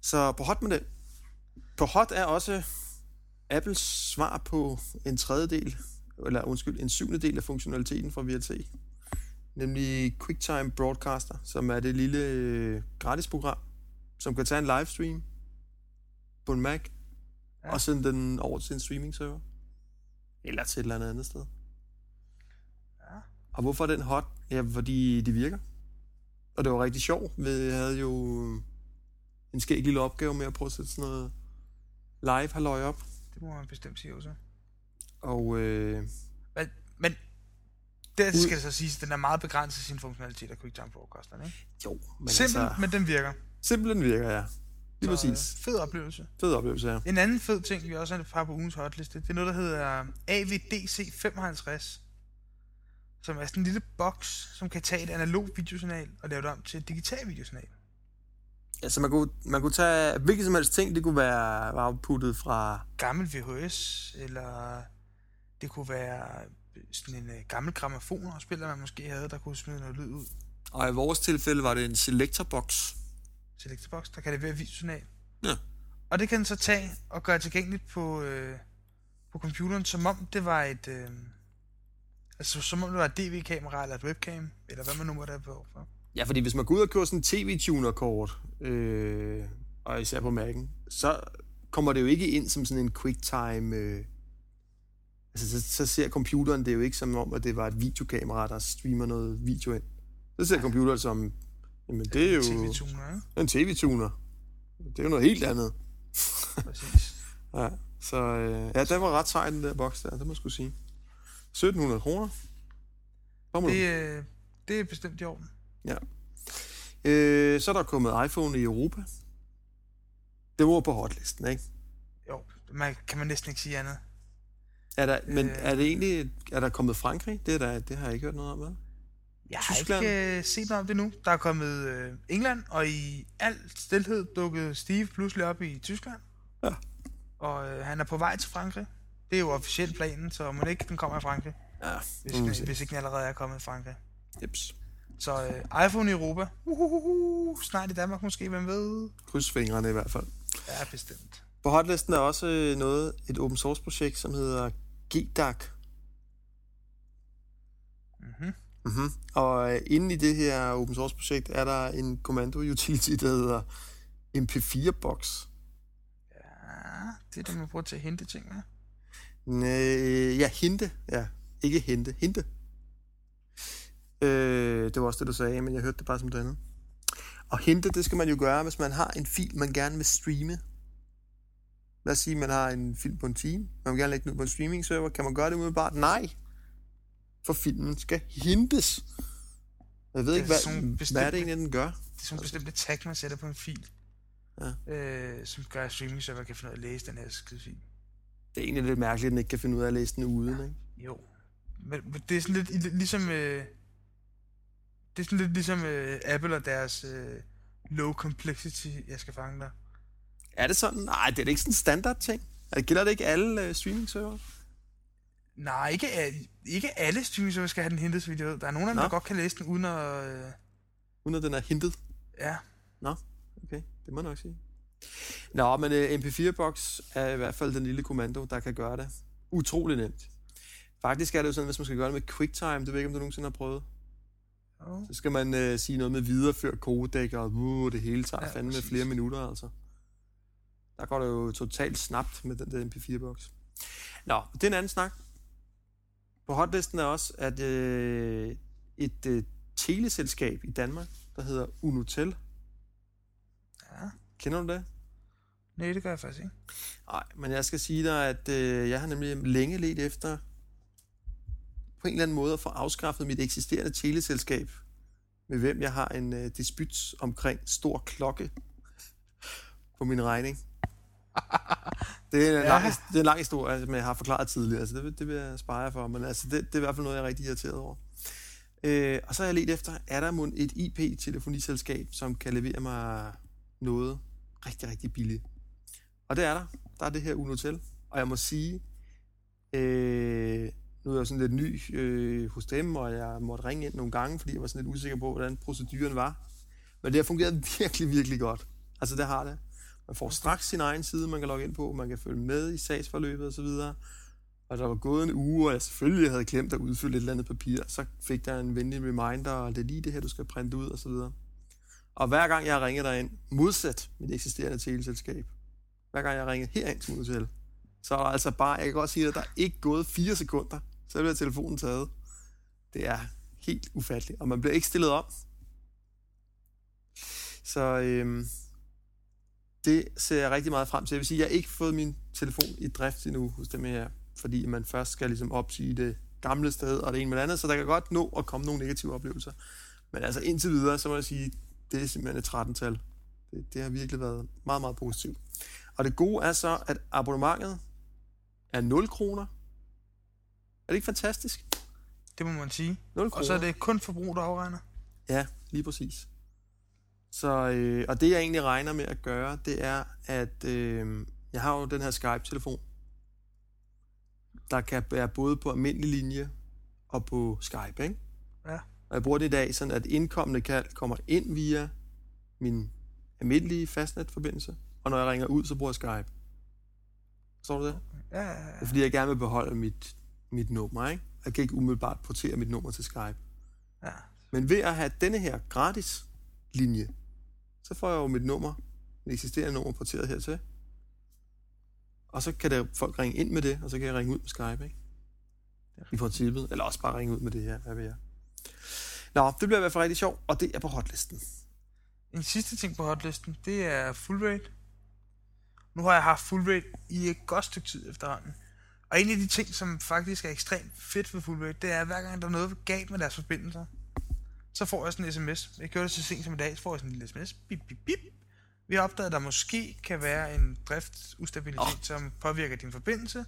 Så på hot med det. På hot er også Apples svar på en tredjedel, eller undskyld, en syvende del af funktionaliteten fra VLC. Nemlig QuickTime Broadcaster, som er det lille øh, gratisprogram, som kan tage en livestream på en Mac, Ja. og sende den over til en streaming server. Eller til et eller andet andet sted. Ja. Og hvorfor er den hot? Ja, fordi de virker. Og det var rigtig sjovt. Vi havde jo en skæg lille opgave med at prøve at sætte sådan noget live halløj op. Det må man bestemt sige også. Og øh, Men, men det Ud- skal det så siges, den er meget begrænset i sin funktionalitet af QuickTime Broadcasteren, ikke? jo, men Simpel, altså... men den virker. Simpelthen virker, ja. Lige Så, præcis. øh, Fed oplevelse. Fed oplevelse, ja. En anden fed ting, vi også har på ugens hotliste, det er noget, der hedder AVDC 55. Som er sådan en lille boks, som kan tage et analog videosignal og lave det om til et digital videosignal. Altså, man kunne, man kunne tage hvilket som helst ting. Det kunne være outputtet fra... Gammel VHS, eller det kunne være sådan en uh, gammel gramofonafspiller, man måske havde, der kunne smide noget lyd ud. Og i vores tilfælde var det en selector box. Selectorbox, der kan levere videosignal. Ja. Og det kan den så tage og gøre tilgængeligt på, øh, på computeren, som om det var et... Øh, altså som om det var et DV-kamera eller et webcam, eller hvad man nu måtte have behov for. Ja, fordi hvis man går ud og kører sådan en tv-tuner-kort, øh, og især på Mac'en, så kommer det jo ikke ind som sådan en quicktime... Øh, altså, så, så ser computeren det jo ikke som om, at det var et videokamera, der streamer noget video ind. Så ser computeren som, jamen det er jo TV-tuner, ikke? en tv-tuner. Det er jo noget helt andet. Præcis. Ja, så øh, ja, den var ret sej, den der boks der, det må jeg skulle sige. 1700 kroner. Det, øh, det er bestemt i orden. Ja. Øh, så er der kommet iPhone i Europa. Det var på hotlisten, ikke? Jo, man, kan man næsten ikke sige andet. Er der, men Øh. er det egentlig, er der kommet Frankrig? Det, er der, det har jeg ikke hørt noget om, hvad? Jeg har Tyskland. ikke øh, set noget om det nu. Der er kommet øh, England, og i al stilhed dukkede Steve pludselig op i Tyskland. Ja. Og øh, han er på vej til Frankrig. Det er jo officielt planen, så må det ikke den kommer i Frankrig, Ja, hvis, hvis ikke den allerede er kommet i Frankrig. Jeps. Så øh, iPhone i Europa. Uhuhuhu. Snart i Danmark måske, hvem ved? Kryds fingrene i hvert fald. Ja, bestemt. På hotlisten er også øh, noget, et open source projekt, som hedder GDAC. Mm-hmm. Mm-hmm. Og øh, inde i det her open source projekt er der en kommando utility, der hedder MP4box. Ja, det er det, man bruger til at hente ting med. Næh, ja, hinte. Ja, ikke hente. Hinte. Øh, det var også det, du sagde, men jeg hørte det bare som det andet. Og hente, det skal man jo gøre, hvis man har en fil, man gerne vil streame. Lad os sige, man har en film på en time. Man vil gerne lægge den ud på en streaming server. Kan man gøre det umiddelbart? Nej. For filmen skal hintes. Jeg ved ikke, hvad, sådan hvad bestemt- er det egentlig, den gør? Det er sådan bestemte tag, man sætter på en fil. Ja. Øh, som gør, at streaming server kan finde ud af at læse den her skide fil. Det er egentlig lidt mærkeligt, at den ikke kan finde ud af at læse den uden, ikke? Jo. Men, men det er sådan lidt ligesom... Øh, det er sådan lidt ligesom øh, Apple og deres øh, low complexity, jeg skal fange dig. Er det sådan? Nej, det er ikke sådan en standard ting. Er- Gælder det ikke alle øh, streaming server? Nej, ikke, ikke alle streaming server skal have den hentet, så vidt jeg ved. Der er nogle af dem, Nå. der godt kan læse den uden at... Øh, Uden at den er hintet? ja, Nå, okay. Det må jeg nok sige. Nå, men uh, MP4-box er i hvert fald den lille kommando, der kan gøre det. Utrolig nemt. Faktisk er det jo sådan, hvis man skal gøre det med QuickTime, det ved jeg ikke, om du nogensinde har prøvet. Oh. Så skal man uh, sige noget med viderefør kodek, og uh, det hele tager Ja, fandme præcis. flere minutter, altså. Der går det jo totalt snabt med den der MP4-box. Nå, det er en anden snak. På hotlisten er også, at øh, et øh, teleselskab i Danmark, der hedder Unotel. Ja. Kender du det? Nej, det gør jeg faktisk ikke. Nej, men jeg skal sige dig, at øh, jeg har nemlig længe let efter på en eller anden måde at få afskaffet mit eksisterende teleselskab, med hvem jeg har en øh, disput omkring stor klokke på min regning. Det er, en Ja. lang, det er en lang historie, som jeg har forklaret tidligere, så det, det vil jeg spare jer for, men altså, det, det er i hvert fald noget, jeg er rigtig irriteret over. Øh, og så har jeg let efter, er der mon et IP-telefoniselskab, som kan levere mig noget rigtig, rigtig billigt? Og det er der. Der er det her Unotel. Og jeg må sige, øh, nu er jeg sådan lidt ny øh, hos dem, og jeg måtte ringe ind nogle gange, fordi jeg var sådan lidt usikker på, hvordan proceduren var. Men det har fungeret virkelig, virkelig godt. Altså det har det. Man får straks sin egen side, man kan logge ind på, man kan følge med i sagsforløbet osv. Og der var gået en uge, og jeg selvfølgelig havde glemt at udfylde et eller andet papir. Så fik der en venlig reminder, og det er lige det her, du skal printe ud osv. Og hver gang jeg har ringet derind, modsat mit eksisterende teleselskab, hver gang jeg har ringet herind til Motel, så er der altså bare, jeg kan godt sige, at der er ikke gået fire sekunder, så bliver telefonen taget. Det er helt ufatteligt, og man bliver ikke stillet om. Så øhm, det ser jeg rigtig meget frem til. Jeg vil sige, at jeg har ikke fået min telefon i drift endnu hos dem her, fordi man først skal ligesom opsige det gamle sted og det ene med det andet, så der kan godt nå at komme nogle negative oplevelser. Men altså indtil videre, så må jeg sige, det er simpelthen et 13-tal. Det, det har virkelig været meget, meget positivt. Og det gode er så, at abonnementet er 0 kroner. Er det ikke fantastisk? Det må man sige. 0 kroner. Og så er det kun forbrug, der afregner. Ja, lige præcis. Så, øh, og det jeg egentlig regner med at gøre, det er, at øh, jeg har jo den her Skype-telefon, der kan være både på almindelig linje og på Skype, ikke? Ja. Og jeg bruger det i dag sådan, at indkommende kald kommer ind via min almindelige fastnetforbindelse, og når jeg ringer ud, så bruger jeg Skype. Forstår du det? Ja, ja, ja. Det er fordi, jeg gerne vil beholde mit, mit nummer, ikke? Jeg kan ikke umiddelbart portere mit nummer til Skype. ja. Men ved at have denne her gratis linje, så får jeg jo mit nummer, mit eksisterende nummer porteret hertil. Og så kan der folk ringe ind med det, og så kan jeg ringe ud med Skype, ikke? I princippet. Eller også bare ringe ud med det her, hvad ved jeg. Nå, det bliver i hvert fald rigtig sjovt, og det er på hotlisten. En sidste ting på hotlisten, det er full rate. Nu har jeg haft full rate i et godt stykke tid efterhånden. Og en af de ting, som faktisk er ekstremt fedt ved full rate, det er, at hver gang der er noget galt med deres forbindelser, så får jeg sådan en sms. Jeg gjorde det så sent som i dag, så får jeg sådan en lille sms. Bip, bip, bip. Vi har opdaget, at der måske kan være en driftustabilitet, oh. som påvirker din forbindelse.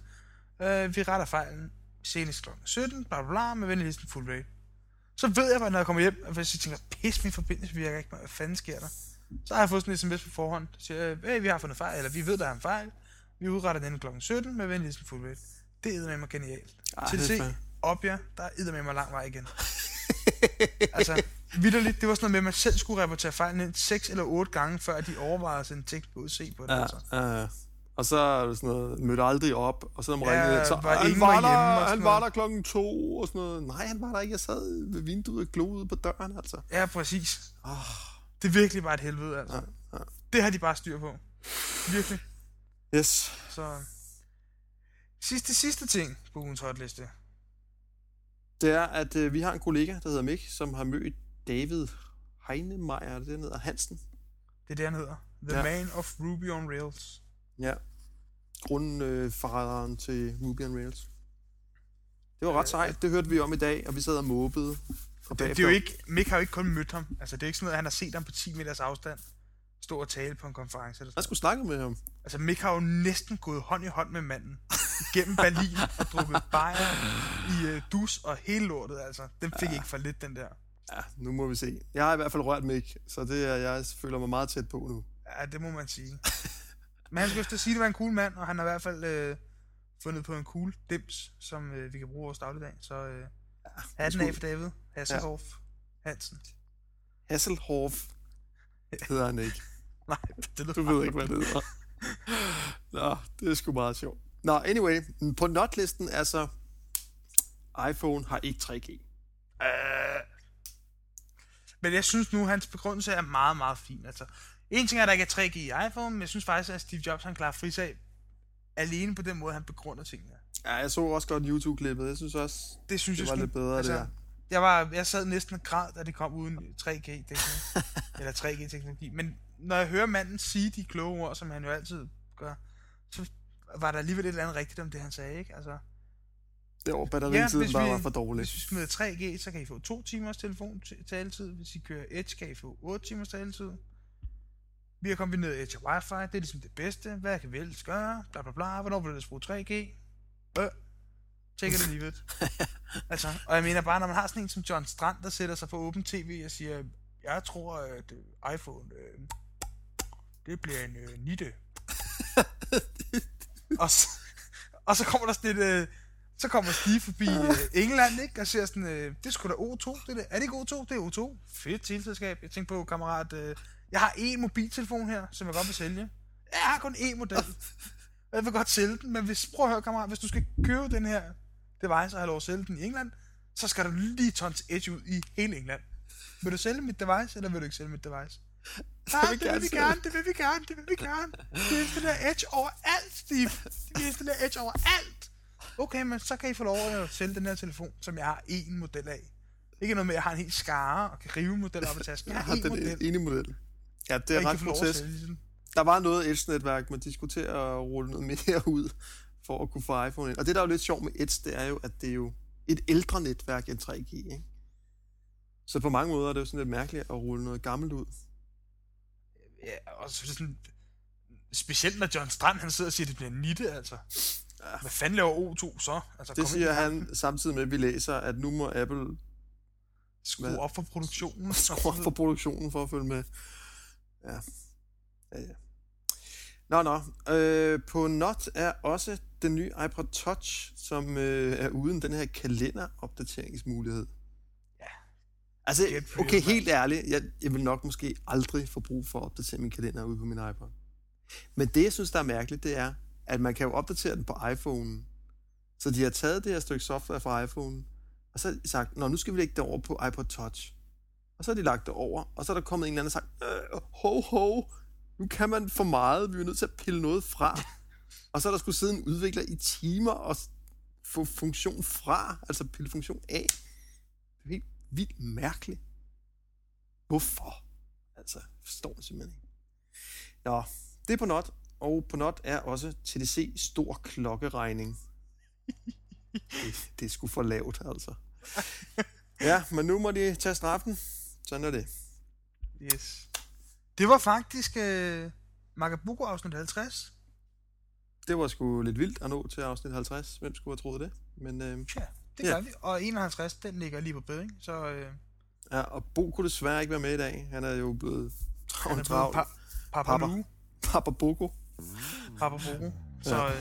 Uh, vi retter fejlen senest kl. 17, bla bla bla, med venlig hilsen full rate. Så ved jeg bare, når jeg kommer hjem, og hvis jeg tænker, pis, min forbindelse virker ikke, hvad fanden sker der? Så har jeg fået sådan en sms på forhånd, der siger, hey, vi har fundet fejl, eller vi ved, der er en fejl. Vi udretter den kl. 17 med venlig som fuldvægt. Det er mig genialt. Ej, Til se, op jer, der er med mig lang vej igen. altså, vidderligt, det var sådan noget med, at man selv skulle rapportere fejlen ind 6 eller 8 gange, før de overvejede at sende tekst på ud se på det. Ja, Altså. ja. Og så er det sådan noget, mødte aldrig op, og så når man Ja, ringede, så var han var, var der, han var noget." der klokken to, og sådan noget. Nej, han var der ikke, jeg sad ved vinduet og gloede på døren, altså. Ja, præcis. Oh, Det er virkelig bare et helvede, altså. ja, ja. Det har de bare styr på. Virkelig. Yes. Så sidste, sidste ting på ugens hotliste. Det er, at øh, vi har en kollega, der hedder Mik, som har mødt David Heinemeier, er det hedder? Hansen. Det er det, han hedder. The Ja. Man of Ruby on Rails. Ja. Grundforræderen til Ruby on Rails. Det var ret sejt, det hørte vi om i dag, og vi sad og måbede. Og Det, det er jo ikke, Mick har jo ikke kun mødt ham. Altså, det er ikke sådan noget, han har set ham på 10 meters afstand stå og tale på en konference. Eller Jeg skulle snakke med ham. Altså, Mick har jo næsten gået hånd i hånd med manden gennem Berlin og drukket bajer i uh, dus og hele lortet, altså. Den fik ikke for lidt, den der. Ja, nu må vi se. Jeg har i hvert fald rørt Mik, så det er, jeg føler mig meget tæt på nu. Ja, det må man sige. Men han skulle efter sige, at det var en cool mand, og han har i hvert fald øh, fundet på en cool dims, som øh, vi kan bruge i vores dagligdag. Så øh, hatten af for David Hasselhoff Hansen. Hasselhoff hedder han ikke. Nej, det lyder Du ved ikke, hvad det hedder. Nå, det er sgu meget sjovt. Nå, anyway, på notlisten er så, iPhone har ikke 3G. Øh, men jeg synes nu, hans begrundelse er meget, meget fin. Altså, en ting er, at der ikke er 3G i iPhone, men jeg synes faktisk, at Steve Jobs han klarer frisag alene på den måde, han begrunder tingene. Ja, jeg så også godt YouTube-klippet. Jeg synes også, Det synes det jeg var sgu- lidt bedre, altså, det der. Jeg, var, jeg sad næsten og græd, da det kom uden 3G-teknologi. eller 3G-teknologi. Men når jeg hører manden sige de kloge ord, som han jo altid gør, så var der alligevel et eller andet rigtigt om det, han sagde, ikke? Altså, Det var batteritiden, der vi- var for dårlig. hvis vi smider 3G, så kan I få 2 timers telefon taletid. Hvis I kører Edge, kan I få 8 timers taletid. Vi har kombineret Edge og Wi-Fi. Det er ligesom det bedste. Hvad kan vi ellers gøre? Bla bla bla. Hvornår vil ellers bruge 3G? Øh. Or leave it. altså, og jeg mener bare, når man har sådan en som John Strand, der sætter sig på åben tv og siger, jeg tror, at øh, iPhone, øh, det bliver en øh, nitte. og, så, og så kommer der sådan et, øh, så kommer Steve forbi øh, England, ikke? Og siger sådan, øh, det er sgu da O2, det der. Er det ikke O2? Det er O2. Fedt tilselskab. Jeg tænkte på, kammerat, øh, jeg har en mobiltelefon her, som jeg godt vil sælge. Jeg har kun én model. Og jeg vil godt sælge den, men hvis, prøv at høre, kammerat, hvis du skal købe den her device og have lov at sælge den i England, så skal du lige tons edge ud i hele England. Vil du sælge mit device, eller vil du ikke sælge mit device? Nej, vil det gerne vil vi gerne, det vil vi gerne, det vil vi gerne. Vi installerer Edge overalt, Steve. Vi installerer Edge overalt. Okay, men så kan I få lov at sælge den her telefon, som jeg har én model af. Ikke noget med, at jeg har en helt skare og kan rive modeller op i tasken. Jeg har én model, ene model. Ja, det er ret grotesk. Der var noget Edge-netværk, skulle til at rulle noget mere ud, for at kunne få iPhone ind. Og det, der er jo lidt sjovt med Edge, det er jo, at det er jo et ældre netværk end 3G, ikke? Så på mange måder er det jo sådan lidt mærkeligt at rulle noget gammelt ud. Ja, og så er det sådan... Specielt når John Strand, han sidder og siger, at det bliver nitte, altså. Hvad fanden laver O2 så? Altså, Det siger han samtidig med, at vi læser, at nu må Apple Skru Hvad? op for produktionen. skrue op for produktionen for at følge med. Ja. Ja, ja. Nå, nå. Øh, på Not er også den nye iPod Touch, som øh, er uden den her kalenderopdateringsmulighed. Altså, okay, helt ærligt, jeg, jeg vil nok måske aldrig få brug for at opdatere min kalender ude på min iPod. Men det, jeg synes, der er mærkeligt, det er, at man kan jo opdatere den på iPhone. Så de har taget det her stykke software fra iPhone, og så har de sagt, Nå, nu skal vi lægge det over på iPod Touch. Og så har de lagt det over, og så er der kommet en eller anden og sagt, øh, ho, ho, nu kan man for meget, vi er nødt til at pille noget fra. og så er der skulle sidde en udvikler i timer og få funktion fra, altså pille funktion af. Det er helt vildt mærkeligt. Hvorfor? Altså, jeg forstår det simpelthen ikke. Nå, det er på not, og på not er også TDC stor klokkeregning. det, det er sgu for lavt, altså. Ja, men nu må de tage straffen. Sådan er det. Yes. Det var faktisk øh, Magabuko afsnit 50. Det var sgu lidt vildt at nå til afsnit 50. Hvem skulle have troet det? Men øh, Ja. Det Ja. gør vi. Og 51, den ligger lige på beding, så øh, Ja, og Bo kunne desværre ikke være med i dag. Han er jo blevet han er travlt blevet travlt. pa- Papa Papa. Papa Boko. Papa Bogo. Så Ja. øh,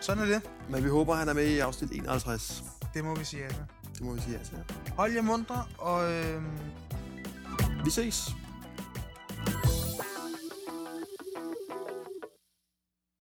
sådan er det. Men vi håber, han er med i afsnit 51. Det må vi sige, altså. Det må vi sige ja til. Hold jer mundre, og øh, Vi ses.